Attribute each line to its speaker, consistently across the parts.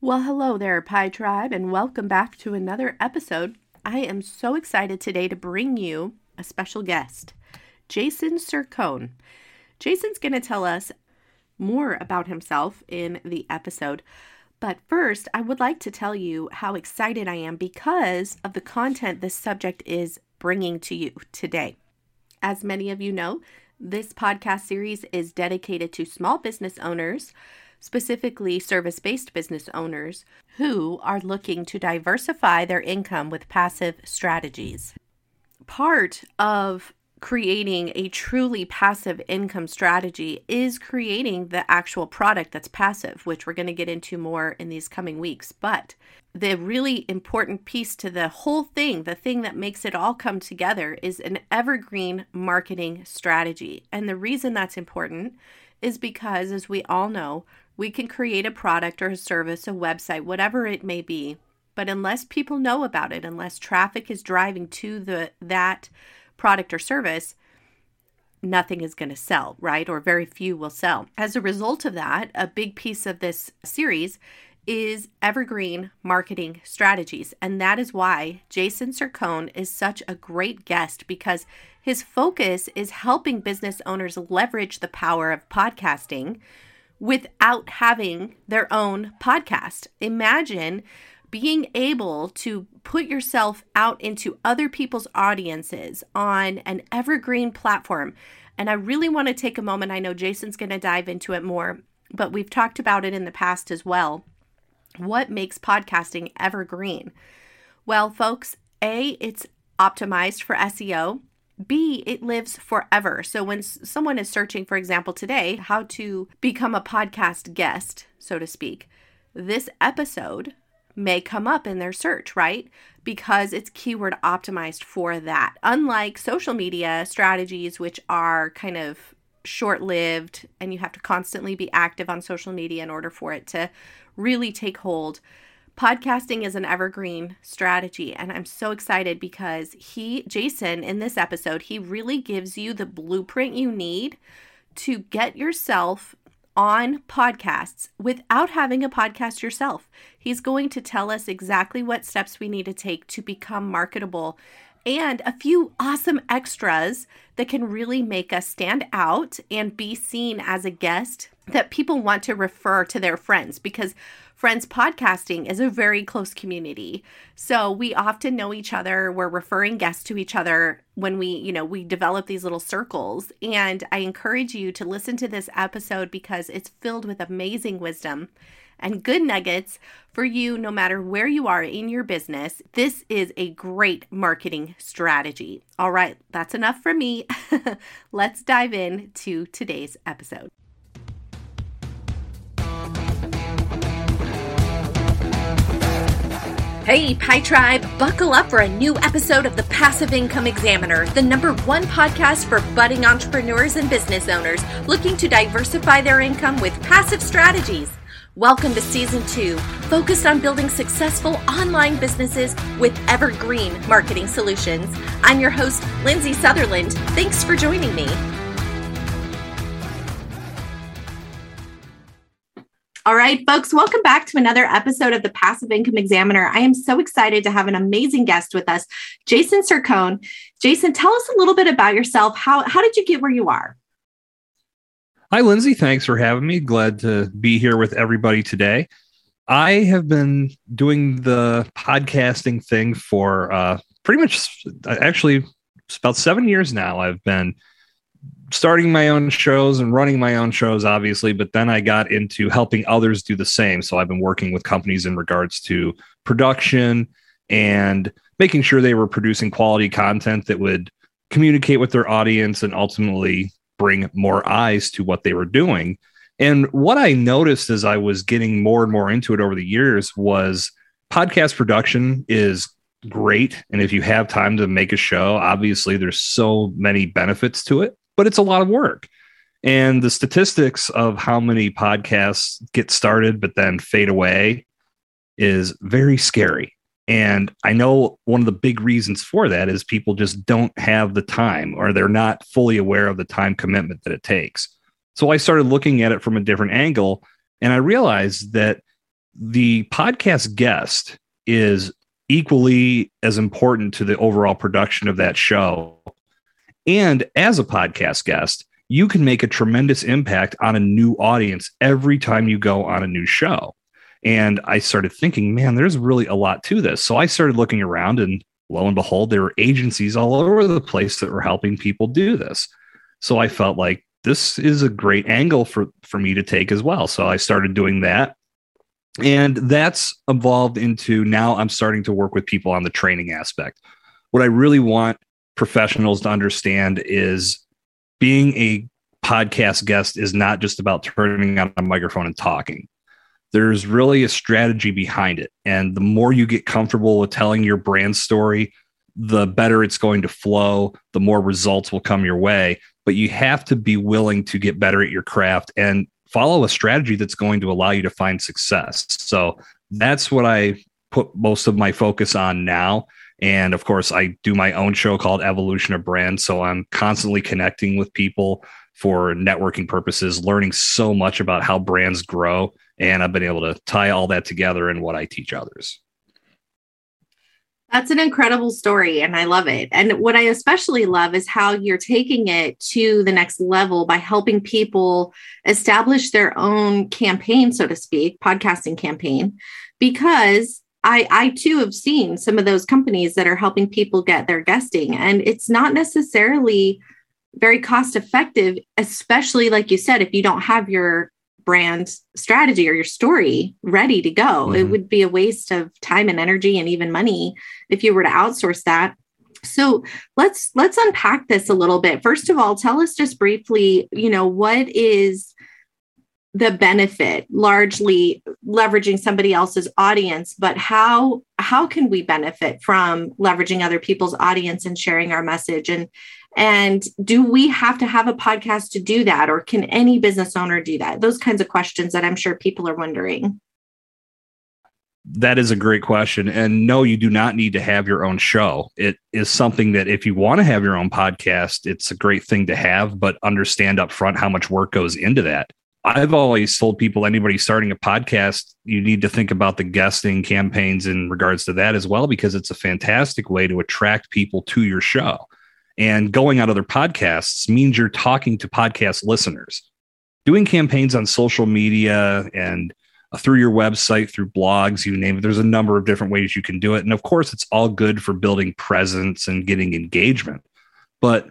Speaker 1: Well, hello there, Pie Tribe, and welcome back to another episode. I am so excited today to bring you a special guest, Jason Cercone. Jason's going to tell us more about himself in the episode. But first, I would like to tell you how excited I am because of the content this subject is bringing to you today. As many of you know, this podcast series is dedicated to small business owners specifically service based business owners who are looking to diversify their income with passive strategies. Part of creating a truly passive income strategy is creating the actual product that's passive, which we're going to get into more in these coming weeks. But the really important piece to the whole thing, the thing that makes it all come together, is an evergreen marketing strategy. And the reason that's important is because, as we all know, we can create a product or a service, a website, whatever it may be. But unless people know about it, unless traffic is driving to the that product or service, nothing is going to sell, right? Or very few will sell. As a result of that, a big piece of this series is evergreen marketing strategies. And that is why Jason Cercone is such a great guest because his focus is helping business owners leverage the power of podcasting without having their own podcast. Imagine being able to put yourself out into other people's audiences on an evergreen platform. And I really want to take a moment. I know Jason's going to dive into it more, but we've talked about it in the past as well. What makes podcasting evergreen? Well, folks, A, it's optimized for SEO. B, it lives forever. So when someone is searching, for example, today, how to become a podcast guest, so to speak, this episode may come up in their search, right? Because it's keyword optimized for that. Unlike social media strategies, which are kind of short lived and you have to constantly be active on social media in order for it to really take hold podcasting is an evergreen strategy and i'm so excited because he jason in this episode he really gives you the blueprint you need to get yourself on podcasts without having a podcast yourself. He's going to tell us exactly what steps we need to take to become marketable and a few awesome extras that can really make us stand out and be seen as a guest that people want to refer to their friends because Friends Podcasting is a very close community. So we often know each other. We're referring guests to each other when we, you know, we develop these little circles. And I encourage you to listen to this episode because it's filled with amazing wisdom and good nuggets for you no matter where you are in your business. This is a great marketing strategy. All right, that's enough for me. Let's dive in to today's episode. Hey, Pi Tribe, buckle up for a new episode of the Passive Income Examiner, the number one podcast for budding entrepreneurs and business owners looking to diversify their income with passive strategies. Welcome to season two, focused on building successful online businesses with evergreen marketing solutions. I'm your host, Lindsay Sutherland. Thanks for joining me. All right, folks, welcome back to another episode of the Passive Income Examiner. I am so excited to have an amazing guest with us, Jason Cercone. Jason, tell us a little bit about yourself. How, how did you get where you are?
Speaker 2: Hi, Lindsay. Thanks for having me. Glad to be here with everybody today. I have been doing the podcasting thing for uh, pretty much actually about seven years now. I've been starting my own shows and running my own shows, obviously, but then I got into helping others do the same. So I've been working with companies in regards to production and making sure they were producing quality content that would communicate with their audience and ultimately bring more eyes to what they were doing. And what I noticed as I was getting more and more into it over the years was podcast production is great. And if you have time to make a show, obviously there's so many benefits to it but it's a lot of work. And the statistics of how many podcasts get started but then fade away is very scary. And I know one of the big reasons for that is people just don't have the time or they're not fully aware of the time commitment that it takes. So I started looking at it from a different angle and I realized that the podcast guest is equally as important to the overall production of that show. And as a podcast guest, you can make a tremendous impact on a new audience every time you go on a new show. And I started thinking, man, there's really a lot to this. So I started looking around, and lo and behold, there were agencies all over the place that were helping people do this. So I felt like this is a great angle for, for me to take as well. So I started doing that. And that's evolved into now I'm starting to work with people on the training aspect. What I really want professionals to understand is being a podcast guest is not just about turning on a microphone and talking. There's really a strategy behind it. And the more you get comfortable with telling your brand story, the better it's going to flow, the more results will come your way. But you have to be willing to get better at your craft and follow a strategy that's going to allow you to find success. So that's what I put most of my focus on now. And of course, I do my own show called Evolution of Brand. So I'm constantly connecting with people for networking purposes, learning so much about how brands grow. And I've been able to tie all that together in what I teach others.
Speaker 1: That's an incredible story, and I love it. And what I especially love is how you're taking it to the next level by helping people establish their own campaign, so to speak, podcasting campaign, because I, I too have seen some of those companies that are helping people get their guesting, and it's not necessarily very cost effective, especially like you said, if you don't have your brand strategy or your story ready to go. Mm-hmm. It would be a waste of time and energy and even money if you were to outsource that. So let's let's unpack this a little bit. First of all, tell us just briefly, you know, what is the benefit largely leveraging somebody else's audience but how how can we benefit from leveraging other people's audience and sharing our message and and do we have to have a podcast to do that, or can any business owner do that? Those kinds of questions that I'm sure people are wondering.
Speaker 2: That is a great question. And no, you do not need to have your own show. It is something that if you want to have your own podcast, it's a great thing to have, but understand up front how much work goes into that. I've always told people anybody starting a podcast, you need to think about the guesting campaigns in regards to that as well, because it's a fantastic way to attract people to your show. And going on other podcasts means you're talking to podcast listeners. Doing campaigns on social media and through your website, through blogs, you name it, there's a number of different ways you can do it. And of course, it's all good for building presence and getting engagement. But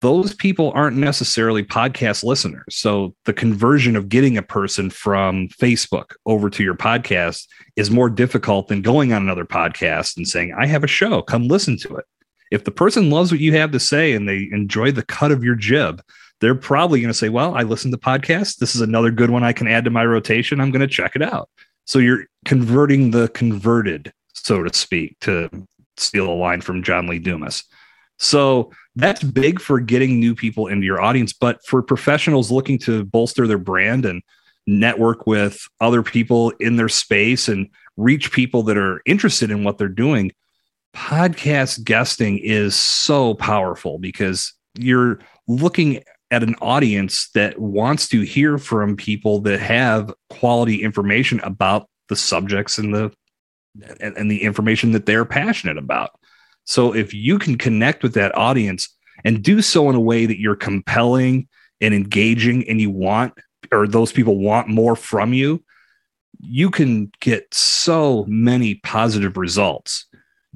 Speaker 2: those people aren't necessarily podcast listeners. So the conversion of getting a person from Facebook over to your podcast is more difficult than going on another podcast and saying, I have a show, come listen to it if the person loves what you have to say and they enjoy the cut of your jib, they're probably going to say, Well, I listened to podcasts. This is another good one I can add to my rotation. I'm going to check it out. So you're converting the converted, so to speak, to steal a line from John Lee Dumas. So that's big for getting new people into your audience. But for professionals looking to bolster their brand and network with other people in their space and reach people that are interested in what they're doing, podcast guesting is so powerful because you're looking at an audience that wants to hear from people that have quality information about the subjects and the and, and the information that they're passionate about. So if you can connect with that audience and do so in a way that you're compelling and engaging and you want or those people want more from you, you can get so many positive results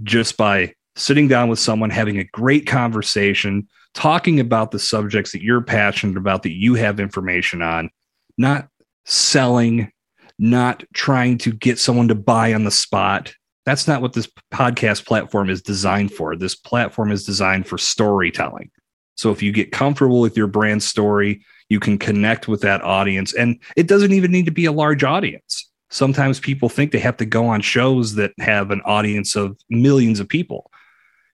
Speaker 2: just by sitting down with someone, having a great conversation, talking about the subjects that you're passionate about, that you have information on, not selling, not trying to get someone to buy on the spot. That's not what this podcast platform is designed for. This platform is designed for storytelling. So if you get comfortable with your brand story, you can connect with that audience. And it doesn't even need to be a large audience sometimes people think they have to go on shows that have an audience of millions of people.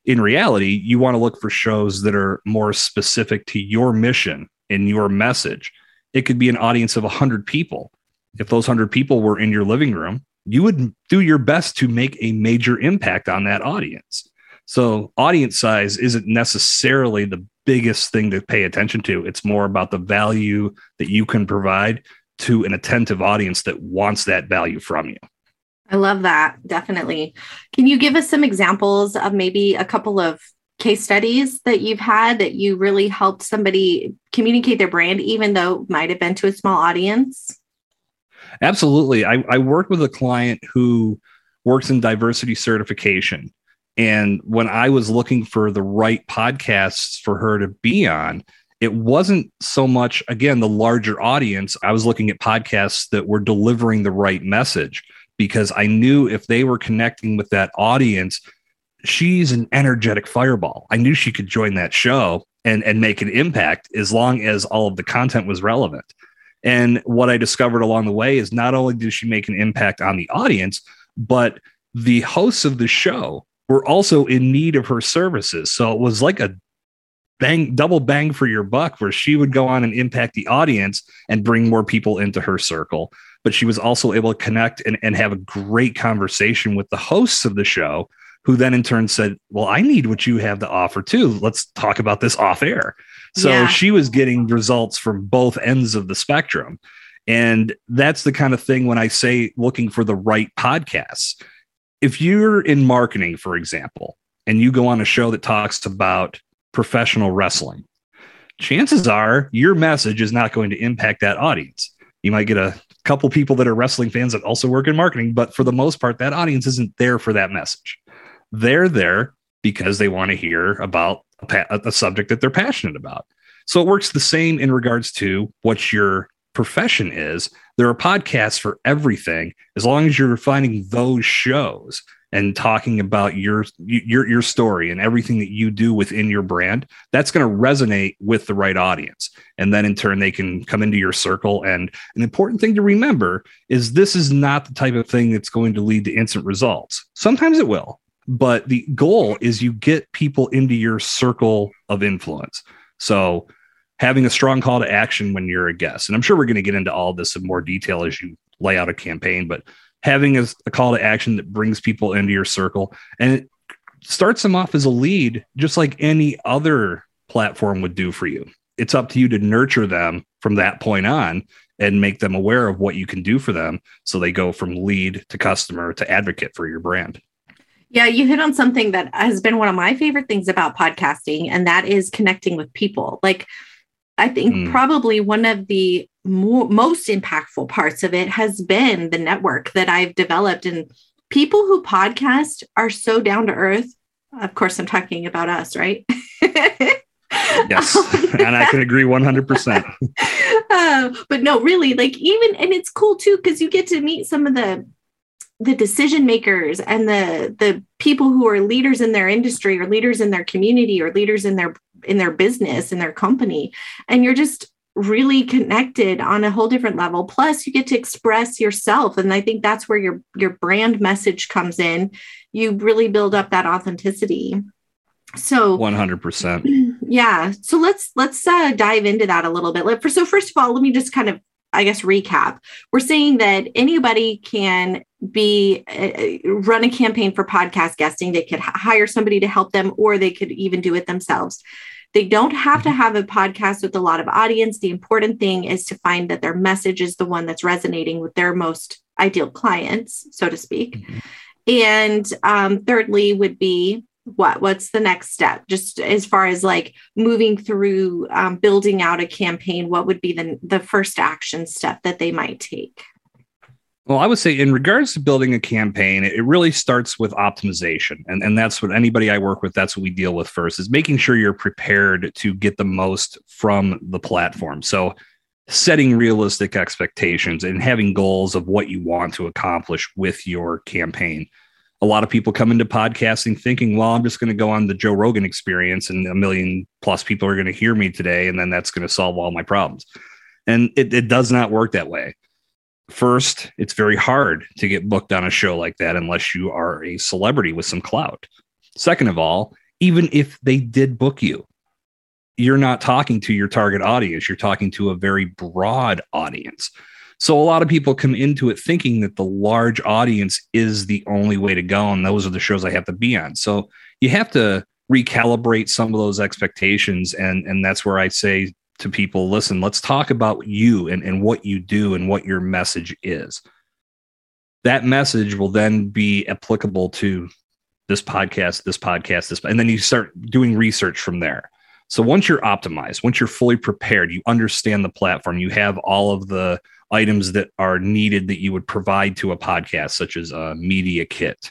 Speaker 2: In reality, you want to look for shows that are more specific to your mission and your message. It could be an audience of 100 people. If those 100 people were in your living room, you would do your best to make a major impact on that audience. So, audience size isn't necessarily the biggest thing to pay attention to. It's more about the value that you can provide to an attentive audience that wants that value from you.
Speaker 1: I love that. Definitely. Can you give us some examples of maybe a couple of case studies that you've had that you really helped somebody communicate their brand, even though it might have been to a small audience?
Speaker 2: Absolutely. I, I with a client who works in diversity certification. And when I was looking for the right podcasts for her to be on, it wasn't so much, again, the larger audience. I was looking at podcasts that were delivering the right message because I knew if they were connecting with that audience, she's an energetic fireball. I knew she could join that show and, and make an impact as long as all of the content was relevant. And what I discovered along the way is not only did she make an impact on the audience, but the hosts of the show were also in need of her services. So it was like a bang, double bang for your buck, where she would go on and impact the audience and bring more people into her circle. But she was also able to connect and, and have a great conversation with the hosts of the show, who then in turn said, Well, I need what you have to offer too. Let's talk about this off air. So yeah. she was getting results from both ends of the spectrum. And that's the kind of thing when I say looking for the right podcasts. If you're in marketing, for example, and you go on a show that talks about professional wrestling, chances are your message is not going to impact that audience. You might get a couple people that are wrestling fans that also work in marketing, but for the most part, that audience isn't there for that message. They're there because they want to hear about a, a subject that they're passionate about. So it works the same in regards to what your profession is. There are podcasts for everything as long as you're finding those shows and talking about your your your story and everything that you do within your brand that's going to resonate with the right audience and then in turn they can come into your circle and an important thing to remember is this is not the type of thing that's going to lead to instant results sometimes it will but the goal is you get people into your circle of influence. So having a strong call to action when you're a guest. And I'm sure we're going to get into all this in more detail as you lay out a campaign, but having a, a, call to action that brings people into your circle and it starts them off as a lead, just like any other platform would do for you. It's up to you to nurture them from that point on and make them aware of what you can do for them so they go from lead to customer to advocate for your brand.
Speaker 1: Yeah, you hit on something that has been one of my favorite things about podcasting, and that is connecting with people. Like, I think mm. probably one of the mo- most impactful parts of it has been the network that I've developed. And people who podcast are so down to earth. Of course, I'm talking about us, right?
Speaker 2: yes. and I can agree 100%.
Speaker 1: Uh, but no, really, like, even, and it's cool too, because you get to meet some of the the decision makers and the the people who are leaders in their industry or leaders in their community or leaders in their in their business in their company. And you're just really connected on a whole different level. Plus you get to express yourself. And i think that's where your your brand message comes in. You really build up that authenticity. So
Speaker 2: 100%
Speaker 1: yeah. So let's let's uh, dive into that a little bit. For so first of all let me just kind of I guess recap. We're saying that anybody can be uh, run a campaign for podcast guesting. They could h- hire somebody to help them, or they could even do it themselves. They don't have to mm-hmm. have a podcast with a lot of audience. The important thing is to find that their message is the one that's resonating with their most ideal clients, so to speak. Mm-hmm. And um, thirdly, would be what what's the next step just as far as like moving through um, building out a campaign what would be the, the first action step that they might take
Speaker 2: well, I would say in regards to building a campaign, it really starts with optimization. And, and that's what anybody I work with, that's what we deal with first is making sure you're prepared to get the most from the platform. So setting realistic expectations and having goals of what you want to accomplish with your campaign a lot of people come into podcasting thinking, well, I'm just going to go on the Joe Rogan experience and a million plus people are going to hear me today. And then that's going to solve all my problems. And it, it does not work that way. First, it's very hard to get booked on a show like that unless you are a celebrity with some clout. Second of all, even if they did book you, you're not talking to your target audience. You're talking to a very broad audience. So a lot of people come into it thinking that the large audience is the only way to go. And those are the shows I have to be on. So you have to recalibrate some of those expectations. And, and that's where I say to people listen, let's talk about you and, and what you do and what your message is. That message will then be applicable to this podcast, this podcast, this, and then you start doing research from there. So once you're optimized, once you're fully prepared, you understand the platform, you have all of the items that are needed that you would provide to a podcast, such as a media kit,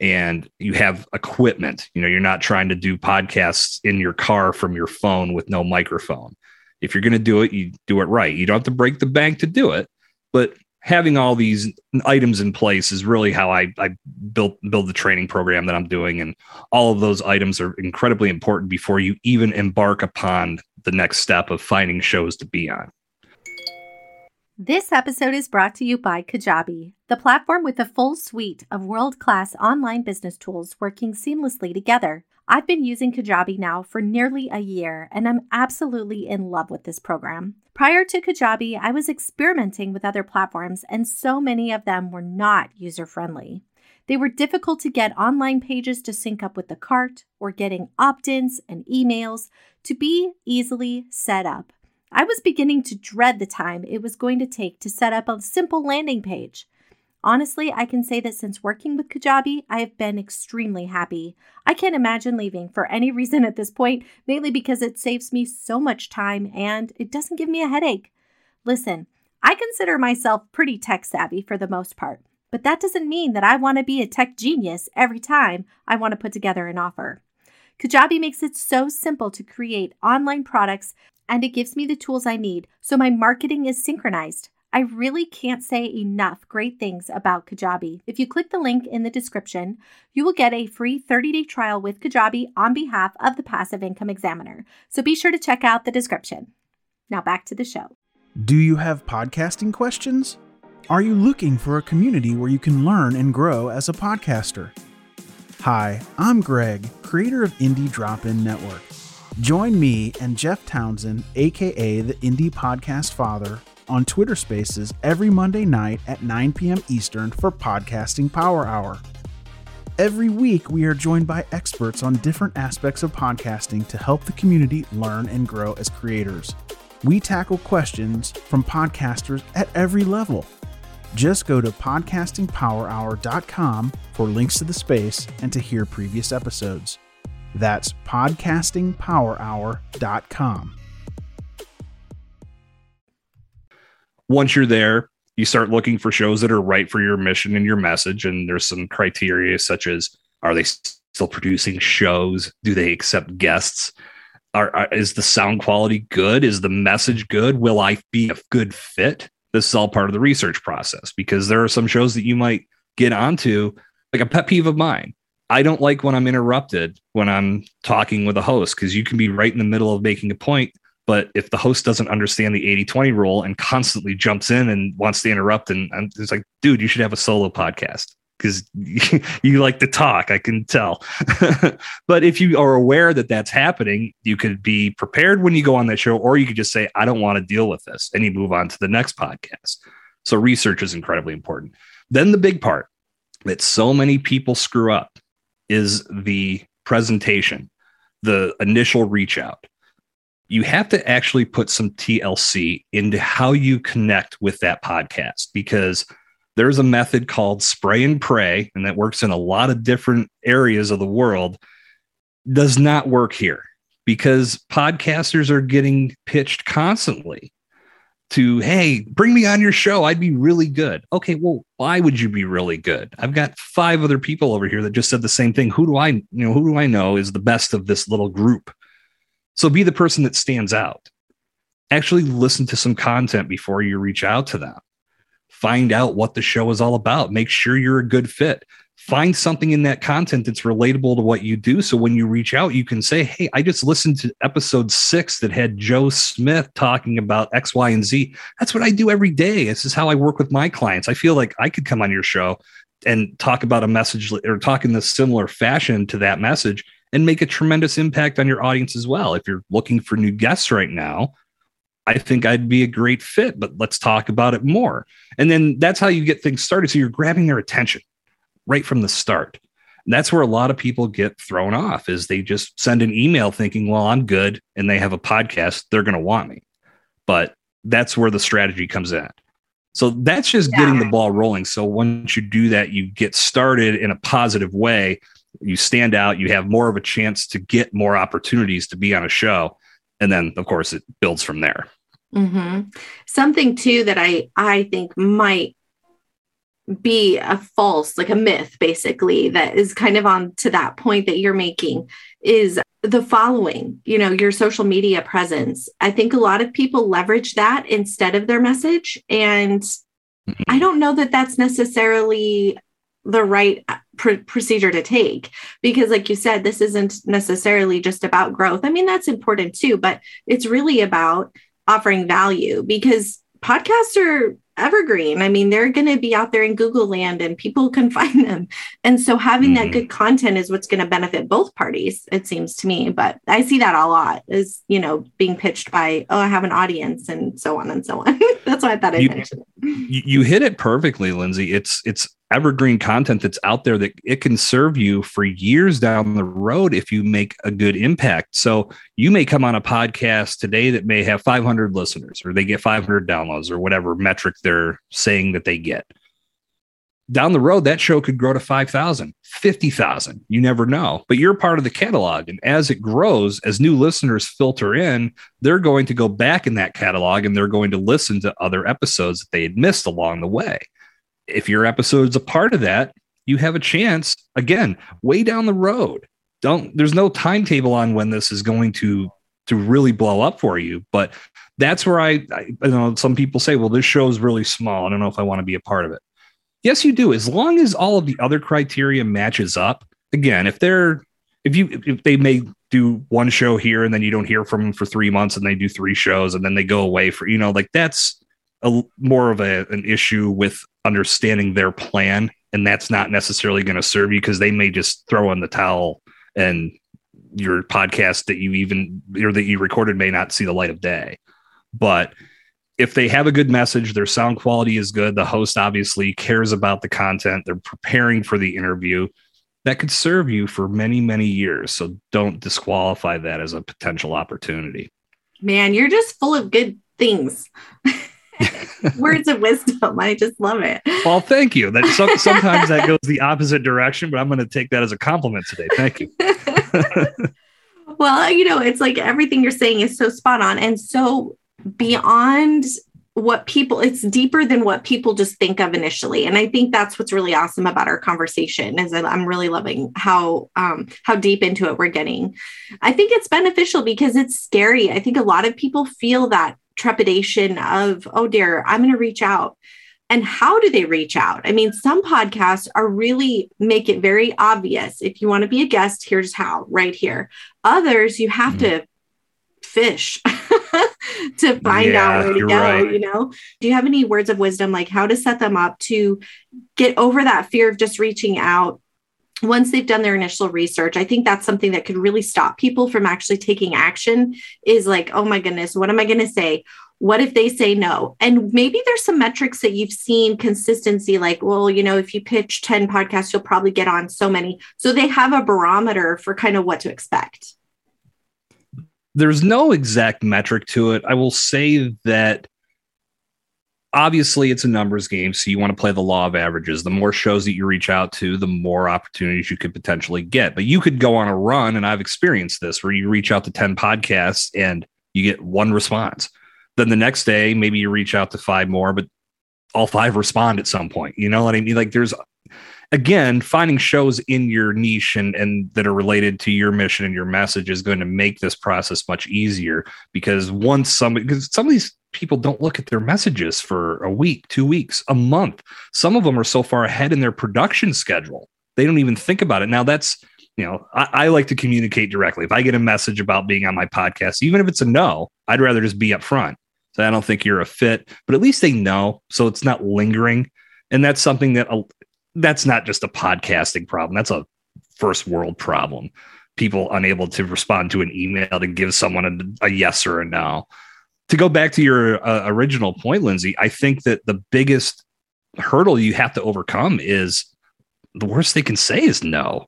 Speaker 2: and you have equipment. You know, you're not trying to do podcasts in your car from your phone with no microphone. If you're going to do it, you do it right. You don't have to break the bank to do it, but having all these items in place is really how I, I built build the training program that I'm doing. And all of those items are incredibly important before you even embark upon the next step of finding shows to be on.
Speaker 1: This episode is brought to you by Kajabi, the platform with a full suite of world class online business tools working seamlessly together. I've been using Kajabi now for nearly a year, and I'm absolutely in love with this program. Prior to Kajabi, I was experimenting with other platforms, and so many of them were not user friendly. They were difficult to get online pages to sync up with the cart or getting opt ins and emails to be easily set up. I was beginning to dread the time it was going to take to set up a simple landing page. Honestly, I can say that since working with Kajabi, I have been extremely happy. I can't imagine leaving for any reason at this point, mainly because it saves me so much time and it doesn't give me a headache. Listen, I consider myself pretty tech savvy for the most part, but that doesn't mean that I want to be a tech genius every time I want to put together an offer. Kajabi makes it so simple to create online products and it gives me the tools I need so my marketing is synchronized. I really can't say enough great things about Kajabi. If you click the link in the description, you will get a free 30 day trial with Kajabi on behalf of the Passive Income Examiner. So be sure to check out the description. Now back to the show.
Speaker 3: Do you have podcasting questions? Are you looking for a community where you can learn and grow as a podcaster? Hi, I'm Greg, creator of Indie Drop In Network. Join me and Jeff Townsend, aka the Indie Podcast Father, on Twitter Spaces every Monday night at 9 p.m. Eastern for Podcasting Power Hour. Every week, we are joined by experts on different aspects of podcasting to help the community learn and grow as creators. We tackle questions from podcasters at every level. Just go to podcastingpowerhour.com for links to the space and to hear previous episodes. That's podcastingpowerhour.com.
Speaker 2: once you're there, you start looking for shows that are right for your mission and your message. And there's some criteria such as are they still producing shows? Do they accept guests? Are, are, is the sound quality good? Is the message good? Will I be a good fit? This is all part of the research process because there are some shows that you might get onto, like a pet peeve of mine. I don't like when I'm interrupted when I'm talking with a host because you can be right in the middle of making a point but if the host doesn't understand the 80 20 rule and constantly jumps in and wants to interrupt, and, it's like, dude, you should have a solo podcast because you, like to talk. I can tell. but if you are aware that that's happening, you could be prepared when you go on that show, or you could just say, I don't want to deal with this. And you move on to the next podcast. So research is incredibly important. Then the big part that so many people screw up is the presentation, the initial reach out you have to actually put some TLC into how you connect with that podcast because there's a method called spray and pray, and that works in a lot of different areas of the world. Does not work here because podcasters are getting pitched constantly to, hey, bring me on your show. I'd be really good. Okay, well, why would you be really good? I've got five other people over here that just said the same thing. Who do I, you know, who do I know is the best of this little group? So be the person that stands out. Actually, listen to some content before you reach out to them. Find out what the show is all about. Make sure you're a good fit. Find something in that content that's relatable to what you do. So when you reach out, you can say, Hey, I just listened to episode six that had Joe Smith talking about X, Y, and Z. That's what I do every day. This is how I work with my clients. I feel like I could come on your show and talk about a message or talk in this similar fashion to that message and make a tremendous impact on your audience as well. If you're looking for new guests right now, I think I'd be a great fit, but let's talk about it more. And then that's how you get things started. So you're grabbing their attention right from the start. that's where a lot of people get thrown off is they just send an email thinking, well, I'm good. And they have a podcast. They're going to want me. But that's where the strategy comes in. So that's just yeah. getting the ball rolling. So once you do that, you get started in a positive way. You stand out, you have more of a chance to get more opportunities to be on a show. And then, of course, it builds from there.
Speaker 1: Mm-hmm. Something too that I I think might be a false, like a myth, basically, that is kind of on to that point that you're making is the following, you know, your social media presence. I think a lot of people leverage that instead of their message. And mm-hmm. I don't know that that's necessarily the right uh, pr- procedure to take because like you said this isn't necessarily just about growth i mean that's important too but it's really about offering value because podcasts are evergreen. I mean, they're going to be out there in Google land and people can find them. And so having mm-hmm. that good content is what's going to benefit both parties, it seems to me. But I see that a lot is, you know, being pitched by, oh, I have an audience and so on and so on. That's why I thought I'd
Speaker 2: you, You hit it perfectly, Lindsay. It's, it's, evergreen content that's out there that it can serve you for years down the road if you make a good impact. So you may come on a podcast today that may have 500 listeners or they get 500 downloads or whatever metric they're saying that they get. Down the road, that show could grow to 5,000, 50,000. You never know, but you're part of the catalog. And as it grows, as new listeners filter in, they're going to go back in that catalog and they're going to listen to other episodes that they had missed along the way if your episode's a part of that, you have a chance again way down the road. Don't there's no timetable on when this is going to to really blow up for you, but that's where I, I you know some people say, well, this show is really small. I don't know if I want to be a part of it. Yes, you do. As long as all of the other criteria matches up. Again, if they're if you if they may do one show here and then you don't hear from them for three months and they do three shows and then they go away for you know like that's a more of a, an issue with understanding their plan and that's not necessarily going to serve you because they may just throw in the towel and your podcast that you even or that you recorded may not see the light of day. But if they have a good message their sound quality is good the host obviously cares about the content they're preparing for the interview that could serve you for many many years. So don't disqualify that as a potential opportunity.
Speaker 1: Man you're just full of good things words of wisdom. I just love it.
Speaker 2: Well, thank you. That so, sometimes that goes the opposite direction, but I'm going to take that as a compliment today. Thank you.
Speaker 1: well, you know, it's like everything you're saying is so spot on and so beyond what people it's deeper than what people just think of initially and i think that's what's really awesome about our conversation is i'm really loving how um how deep into it we're getting i think it's beneficial because it's scary i think a lot of people feel that trepidation of, oh dear, I'm going to reach out. And how do they reach out? I mean, some podcasts are really make it very obvious. If you want to be a guest, here's how right here. Others, you have mm to fish to find yeah, out where to go, right. you know? Do you have any words of wisdom like how to set them up to get over that fear of just reaching out once they've done their initial research i think that's something that could really stop people from actually taking action is like oh my goodness what am i going to say? What if they say no? And maybe there's some metrics that you've seen consistency like well you know if you pitch 10 podcasts you'll probably get on so many. So they have a barometer for kind of what to expect.
Speaker 2: There's no exact metric to it. I will say that obviously it's a numbers game so you want to play the law of averages. The more shows that you reach out to the more opportunities you could potentially get. But you could go on a run and i've experienced this where you reach out to 10 podcasts and you get one response. Then the next day maybe you reach out to five more but all five respond at some point. You know what i mean? Like there's again finding shows in your niche and, and that are related to your mission and your message is going to make this process much easier because once somebody because some of these people don't look at their messages for a week, two weeks, a month. Some of them are so far ahead in their production schedule, they don't even think about it. Now, that's, you know, I, I, like to communicate directly. If I get a message about being on my podcast, even if it's a no, I'd rather just be upfront. So I don't think you're a fit, but at least they know. So it's not lingering. And that's something that that's not just a podcasting problem. That's a first world problem. People unable to respond to an email to give someone a, a yes or a no to go back to your uh, original point, Lindsay, I think that the biggest hurdle you have to overcome is the worst they can say is no.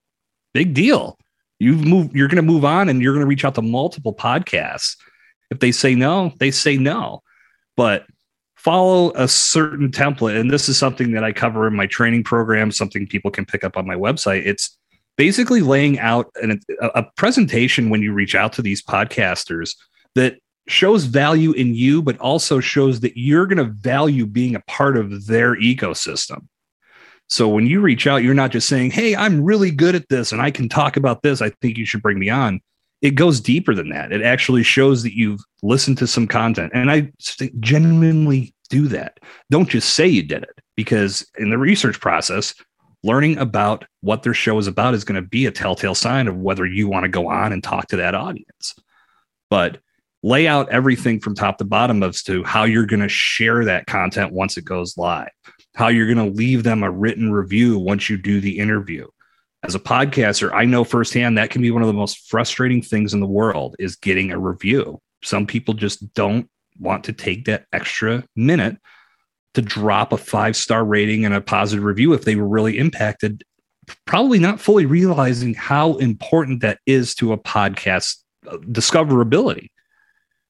Speaker 2: big deal. You've moved, you're going to move on and you're going to reach out to multiple podcasts. If they say no, they say no. But follow a certain template. And this is something that I cover in my training program, something people can pick up on my website. It's basically laying out an, a presentation when you reach out to these podcasters that shows value in you, but also shows that you're going to value being a part of their ecosystem. So when you reach out, you're not just saying, Hey, I'm really good at this and I can talk about this. I think you should bring me on. It goes deeper than that. It actually shows that you've listened to some content. And I genuinely do that. Don't just say you did it because in the research process, learning about what their show is about is going to be a telltale sign of whether you want to go on and talk to that audience. But lay out everything from top to bottom as to how you're going to share that content once it goes live, how you're going to leave them a written review once you do the interview. As a podcaster, I know firsthand that can be one of the most frustrating things in the world is getting a review. Some people just don't want to take that extra minute to drop a five star rating and a positive review if they were really impacted, probably not fully realizing how important that is to a podcast uh, discoverability.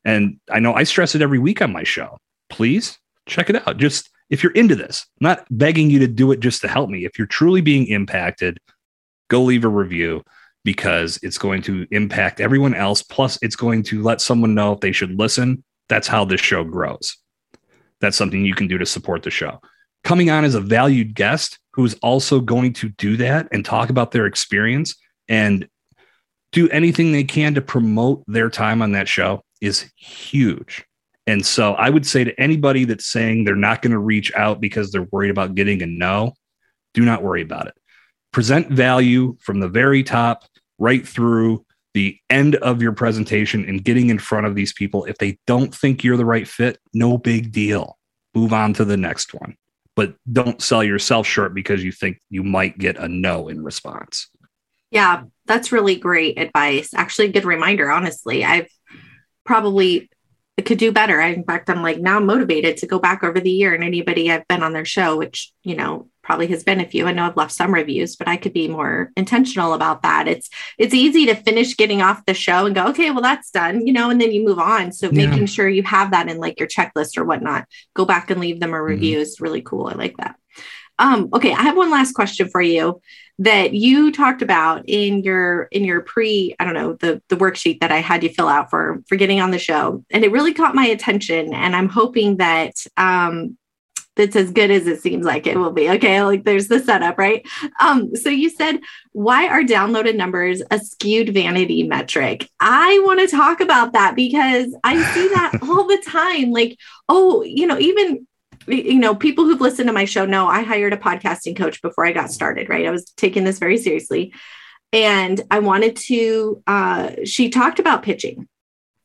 Speaker 2: And I know I stress it every week on my show. Please check it out. Just if you're into this, I'm not begging you to do it just to help me. If you're truly being impacted, go leave a review because it's going to impact everyone else. Plus, it's going to let someone know if they should listen. That's how this show grows. That's something you can do to support the show. Coming on as a valued guest who is also going to do that and talk about their experience and do anything they can to promote their time on that show is huge. And so I would say to anybody that's saying they're not going to reach out because they're worried about getting a no, do not worry about it. Present value from the very top right through the end of your presentation and getting in front of these people. If they don't think you're the right fit, no big deal. Move on to the next one. But don't sell yourself short because you think you might get a no in response.
Speaker 1: Yeah, that's really great advice. Actually, good reminder, honestly. I've probably could do better. In fact, I'm like now motivated to go back over the year and anybody I've been on their show, which, you know, probably has been a few. I know I've left some reviews, but I could be more intentional about that. It's it's easy to finish getting off the show and go, okay, well, that's done, you know, and then you move on. So yeah. making sure you have that in like your checklist or whatnot, go back and leave them a review mm-hmm. is really cool. I like that. Um, okay, I have one last question for you that you talked about in your in your pre i don't know the the worksheet that i had you fill out for for getting on the show and it really caught my attention and i'm hoping that um that's as good as it seems like it will be okay like there's the setup right um so you said why are downloaded numbers a skewed vanity metric i want to talk about that because i see that all the time like oh you know even you know, people who've listened to my show know I hired a podcasting coach before I got started, right? I was taking this very seriously. And I wanted to, uh, she talked about pitching.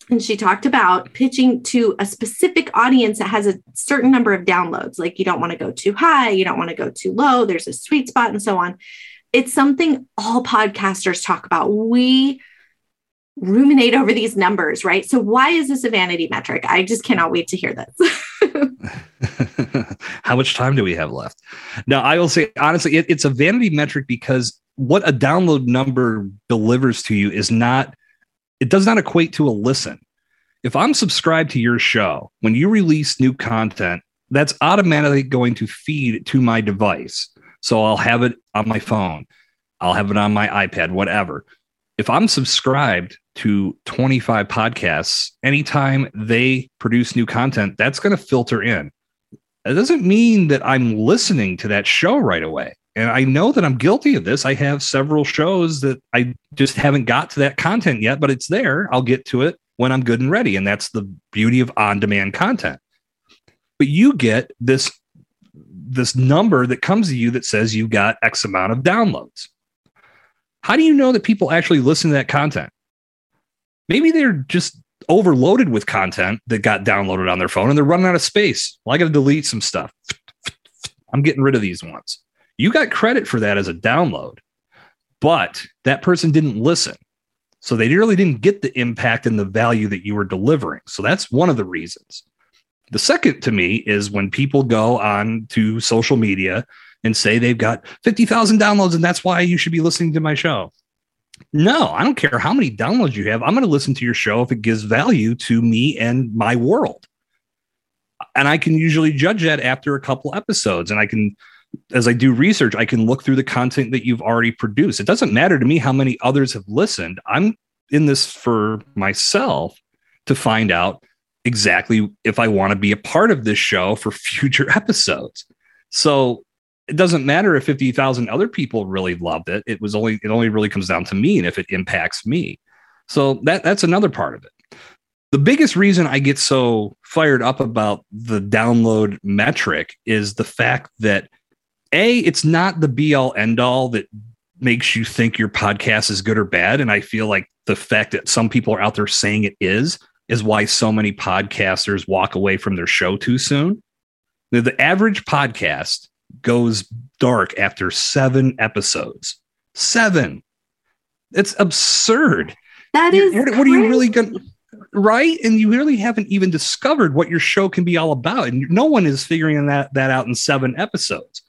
Speaker 1: And she talked about pitching to a specific audience that has a certain number of downloads. Like you don't want to go too high, you don't want to go too low, there's a sweet spot, and so on. It's something all podcasters talk about. We ruminate over these numbers, right? So, why is this a vanity metric? I just cannot wait to hear this.
Speaker 2: How much time do we have left? Now, I will say honestly, it, it's a vanity metric because what a download number delivers to you is not, it does not equate to a listen. If I'm subscribed to your show, when you release new content, that's automatically going to feed to my device. So I'll have it on my phone, I'll have it on my iPad, whatever. If I'm subscribed to 25 podcasts, anytime they produce new content, that's going to filter in. It doesn't mean that I'm listening to that show right away. And I know that I'm guilty of this. I have several shows that I just haven't got to that content yet, but it's there. I'll get to it when I'm good and ready. And that's the beauty of on demand content. But you get this this number that comes to you that says you got X amount of downloads. How do you know that people actually listen to that content? Maybe they're just overloaded with content that got downloaded on their phone and they're running out of space. Well, I got to delete some stuff. I'm getting rid of these ones. You got credit for that as a download, but that person didn't listen. So they really didn't get the impact and the value that you were delivering. So that's one of the reasons. The second to me is when people go on to social media and say they've got 50,000 downloads and that's why you should be listening to my show. No, I don't care how many downloads you have. I'm going to listen to your show if it gives value to me and my world. And I can usually judge that after a couple episodes. And I can, as I do research, I can look through the content that you've already produced. It doesn't matter to me how many others have listened. I'm in this for myself to find out exactly if I want to be a part of this show for future episodes. So it doesn't matter if 50,000 other people really loved it. It was only, it only really comes down to me and if it impacts me. So that, that's another part of it. The biggest reason I get so fired up about the download metric is the fact that A, it's not the be all end all that makes you think your podcast is good or bad. And I feel like the fact that some people are out there saying it is, is why so many podcasters walk away from their show too soon. Now, The average podcast goes dark after seven episodes. Seven. It's absurd.
Speaker 1: That is
Speaker 2: what, what are you really going to right and you really haven't even discovered what your show can be all about and no one is figuring that that out in seven episodes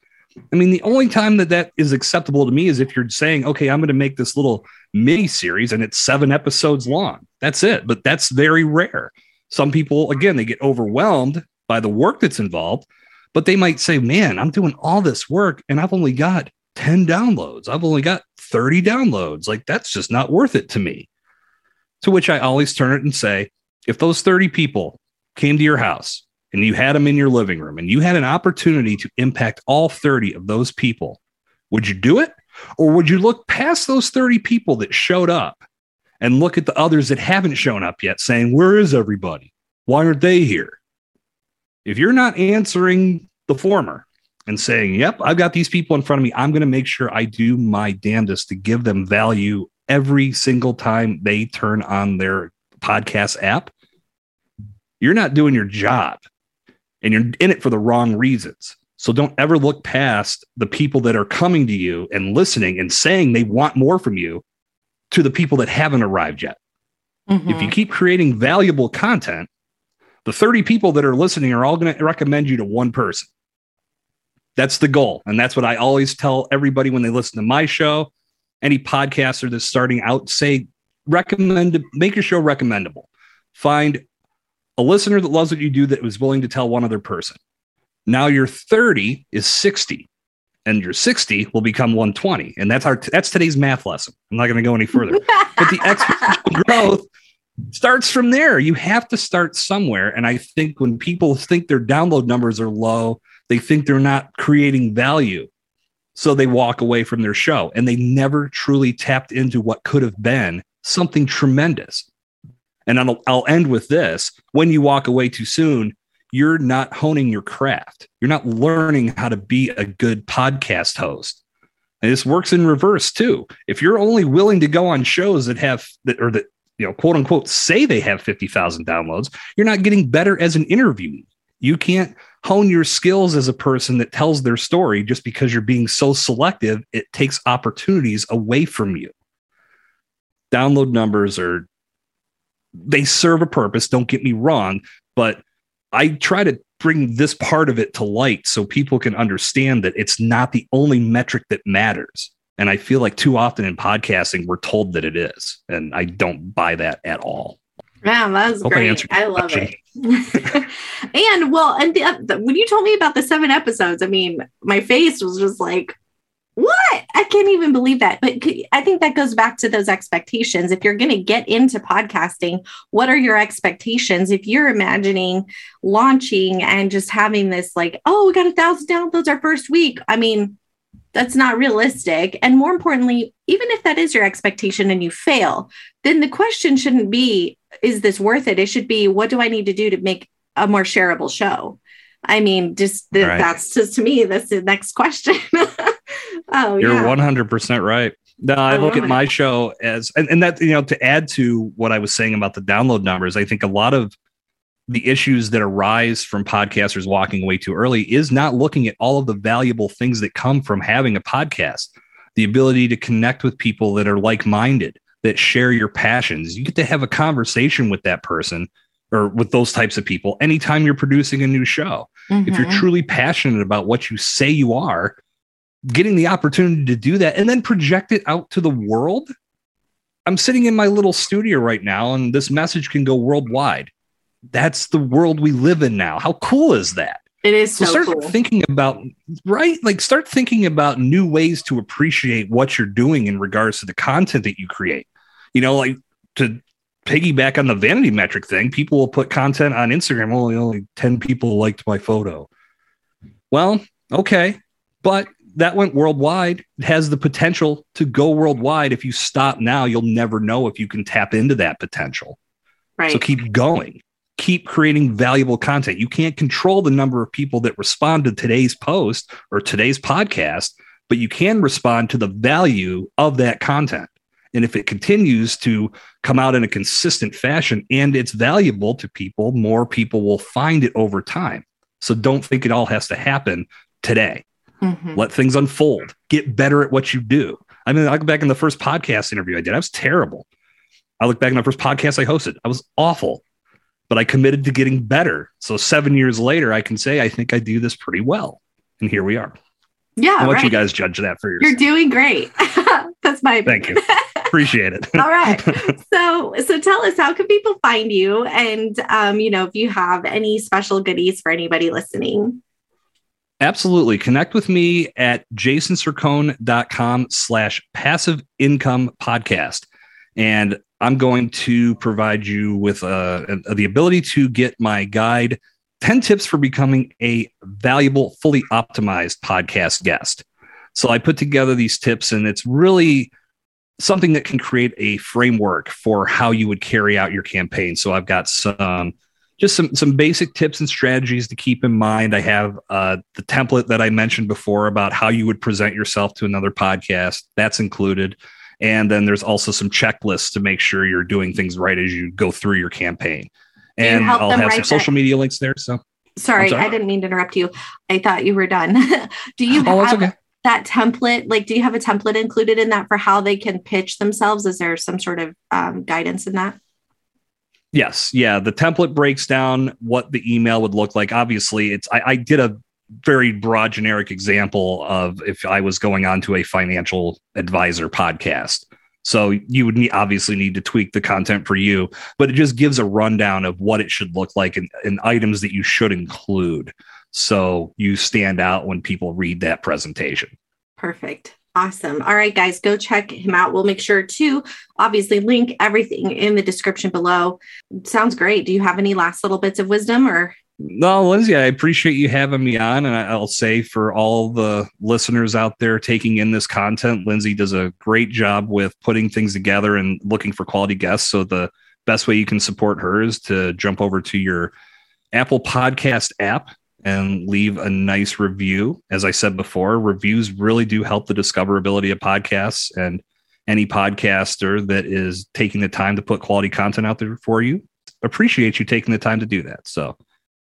Speaker 2: i mean the only time that that is acceptable to me is if you're saying okay i'm going to make this little mini series and it's seven episodes long. That's it but that's very rare. Some people again they get overwhelmed by the work that's involved but they might say man i'm doing all this work and i've only got 10 downloads. I've only got 30 downloads. Like that's just not worth it to me. To which I always turn it and say, if those 30 people came to your house and you had them in your living room and you had an opportunity to impact all 30 of those people, would you do it? Or would you look past those 30 people that showed up and look at the others that haven't shown up yet, saying, Where is everybody? Why aren't they here? If you're not answering the former and saying, Yep, I've got these people in front of me, I'm going to make sure I do my damnedest to give them value every single time they turn on their podcast app, you're not doing your job and you're in it for the wrong reasons. So don't ever look past the people that are coming to you and listening and saying they want more from you to the people that haven't arrived yet. Mm-hmm. If you keep creating valuable content, the 30 people that are listening are all going to recommend you to one person. That's the goal. And that's what I always tell everybody when they listen to my show any podcaster that's starting out, say recommend make your show recommendable. Find a listener that loves what you do that was willing to tell one other person. Now your 30 is 60 and your 60 will become 120 and that's our that's today's math lesson. I'm not going to go any further. but the exponential growth starts from there. You have to start somewhere and I think when people think their download numbers are low, they think they're not creating value. So they walk away from their show and they never truly tapped into what could have been something tremendous. And I'll, I'll end with this when you walk away too soon, you're not honing your craft. You're not learning how to be a good podcast host. And this works in reverse too. If you're only willing to go on shows that have that or that, you know, quote unquote, say they have 50,000 downloads, you're not getting better as an interviewee. You can't hone your skills as a person that tells their story just because you're being so selective. It takes opportunities away from you. Download numbers are, they serve a purpose. Don't get me wrong, but I try to bring this part of it to light so people can understand that it's not the only metric that matters. And I feel like too often in podcasting, we're told that it is. And I don't buy that at all.
Speaker 1: Man, that was Hope great. I, I love it. and well, and the, uh, the, when you told me about the seven episodes, I mean, my face was just like, what? I can't even believe that. But I think that goes back to those expectations. If you're going to get into podcasting, what are your expectations? If you're imagining launching and just having this, like, oh, we got a thousand downloads our first week, I mean, that's not realistic. And more importantly, even if that is your expectation and you fail, then the question shouldn't be, is this worth it? It should be, what do I need to do to make a more shareable show? I mean, just the, right. that's just to me, that's the next question.
Speaker 2: oh, you're yeah. 100% right. No, I oh, look at my show as, and, and that, you know, to add to what I was saying about the download numbers, I think a lot of the issues that arise from podcasters walking away too early is not looking at all of the valuable things that come from having a podcast the ability to connect with people that are like-minded that share your passions you get to have a conversation with that person or with those types of people anytime you're producing a new show mm-hmm. if you're mm-hmm. truly passionate about what you say you are getting the opportunity to do that and then project it out to the world I'm sitting in my little studio right now and this message can go worldwide. That's the world we live in now. How cool is that?
Speaker 1: It is so,
Speaker 2: so start
Speaker 1: cool.
Speaker 2: thinking about right like start thinking about new ways to appreciate what you're doing in regards to the content that you create you know like to piggyback on the vanity metric thing. People will put content on instagram. Only only 10 people liked my photo. Well okay. But that went worldwide. It has the potential to go worldwide. If you stop now you'll never know if you can tap into that potential.
Speaker 1: Right.
Speaker 2: so keep going. Keep creating valuable content. You can't control the number of people that respond to today's post or today's podcast, but you can respond to the value of that content. And if it continues to come out in a consistent fashion and it's valuable to people, more people will find it over time. So don't think it all has to happen today. Mm-hmm. Let things unfold. Get better at what you do. I mean, I look back in the first podcast interview I did, I was terrible. I look back in the first podcast I hosted, I was awful but I committed to getting better. So seven years later, I can say I think I do this pretty well, and here we are.
Speaker 1: Yeah,
Speaker 2: I'll let right. you guys judge that for yourself.
Speaker 1: You're doing great. That's my
Speaker 2: thank you. Appreciate it.
Speaker 1: All right. So, so tell us how can people find you, and um, you know, if you have any special goodies for anybody listening.
Speaker 2: Absolutely. Connect with me at jasoncercone.com slash passive income podcast. And I'm going to provide you with uh, the ability to get my guide 10 tips for becoming a valuable, fully optimized podcast guest. So I put together these tips, and it's really something that can create a framework for how you would carry out your campaign. So I've got some just some some basic tips and strategies to keep in mind. I have uh, the template that I mentioned before about how you would present yourself to another podcast. That's included. And then there's also some checklists to make sure you're doing things right as you go through your campaign. And I'll have some social media links there. So
Speaker 1: sorry, sorry, I didn't mean to interrupt you. I thought you were done. do you oh, have okay. That template? Like, do you have a template included in that for how they can pitch themselves? Is there some sort of um, guidance in that?
Speaker 2: Yes. Yeah. The template breaks down what the email would look like. Obviously, it's I, I did a very broad generic example of if I was going on to a financial advisor podcast. So you would need, obviously need to tweak the content for you, but it just gives a rundown of what it should look like and, and items that you should include. So you stand out when people read that presentation.
Speaker 1: Perfect. Awesome. All right, guys, go check him out. We'll make sure to obviously link everything in the description below. Sounds great. Do you have any last little bits of wisdom or
Speaker 2: no, Lindsay, I appreciate you having me on. And I'll say for all the listeners out there taking in this content, Lindsay does a great job with putting things together and looking for quality guests. So the best way you can support her is to jump over to your Apple Podcast app and leave a nice review. As I said before, reviews really do help the discoverability of podcasts and any podcaster that is taking the time to put quality content out there for you. Appreciate you taking the time to do that. So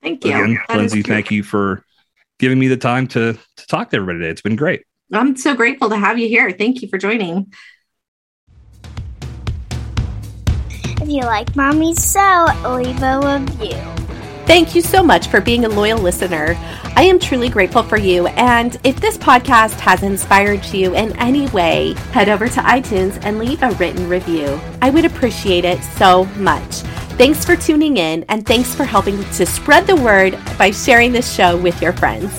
Speaker 1: Thank you.
Speaker 2: Again, Lindsay, thank you for giving me the time to, to talk to everybody today. It's been great.
Speaker 1: I'm so grateful to have you here. Thank you for joining.
Speaker 4: If you like Mommy's So, leave a review.
Speaker 1: Thank you so much for being a loyal listener. I am truly grateful for you. And if this podcast has inspired you in any way, head over to iTunes and leave a written review. I would appreciate it so much. Thanks for tuning in and thanks for helping to spread the word by sharing this show with your friends.